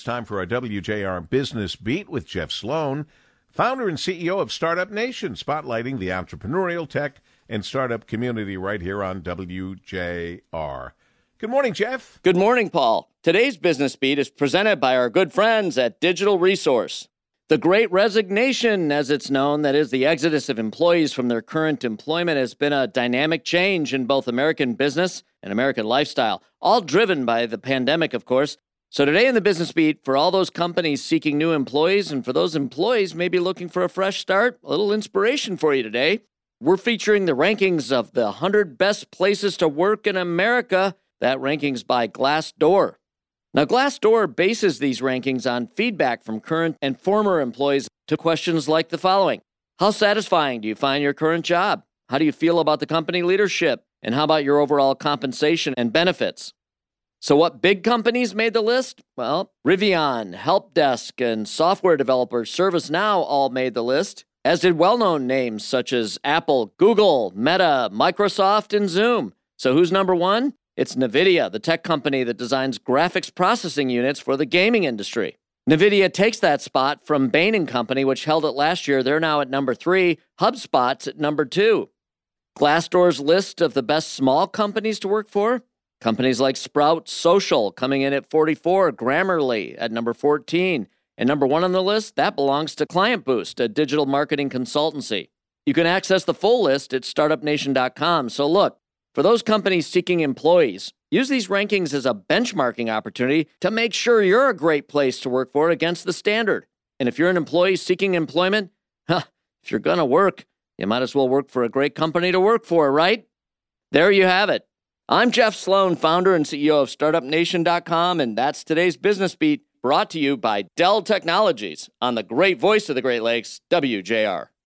It's time for our WJR Business Beat with Jeff Sloan, founder and CEO of Startup Nation, spotlighting the entrepreneurial tech and startup community right here on WJR. Good morning, Jeff. Good morning, Paul. Today's Business Beat is presented by our good friends at Digital Resource. The Great Resignation, as it's known, that is the exodus of employees from their current employment, has been a dynamic change in both American business and American lifestyle, all driven by the pandemic, of course. So, today in the Business Beat, for all those companies seeking new employees and for those employees maybe looking for a fresh start, a little inspiration for you today. We're featuring the rankings of the 100 best places to work in America. That ranking's by Glassdoor. Now, Glassdoor bases these rankings on feedback from current and former employees to questions like the following How satisfying do you find your current job? How do you feel about the company leadership? And how about your overall compensation and benefits? So, what big companies made the list? Well, Rivian, Helpdesk, and software developer ServiceNow all made the list, as did well known names such as Apple, Google, Meta, Microsoft, and Zoom. So, who's number one? It's NVIDIA, the tech company that designs graphics processing units for the gaming industry. NVIDIA takes that spot from Bain & Company, which held it last year. They're now at number three. HubSpot's at number two. Glassdoor's list of the best small companies to work for Companies like Sprout Social coming in at 44, Grammarly at number 14. And number one on the list, that belongs to ClientBoost, a digital marketing consultancy. You can access the full list at startupnation.com. So, look, for those companies seeking employees, use these rankings as a benchmarking opportunity to make sure you're a great place to work for against the standard. And if you're an employee seeking employment, huh, if you're going to work, you might as well work for a great company to work for, right? There you have it. I'm Jeff Sloan, founder and CEO of StartupNation.com, and that's today's Business Beat brought to you by Dell Technologies on the great voice of the Great Lakes, WJR.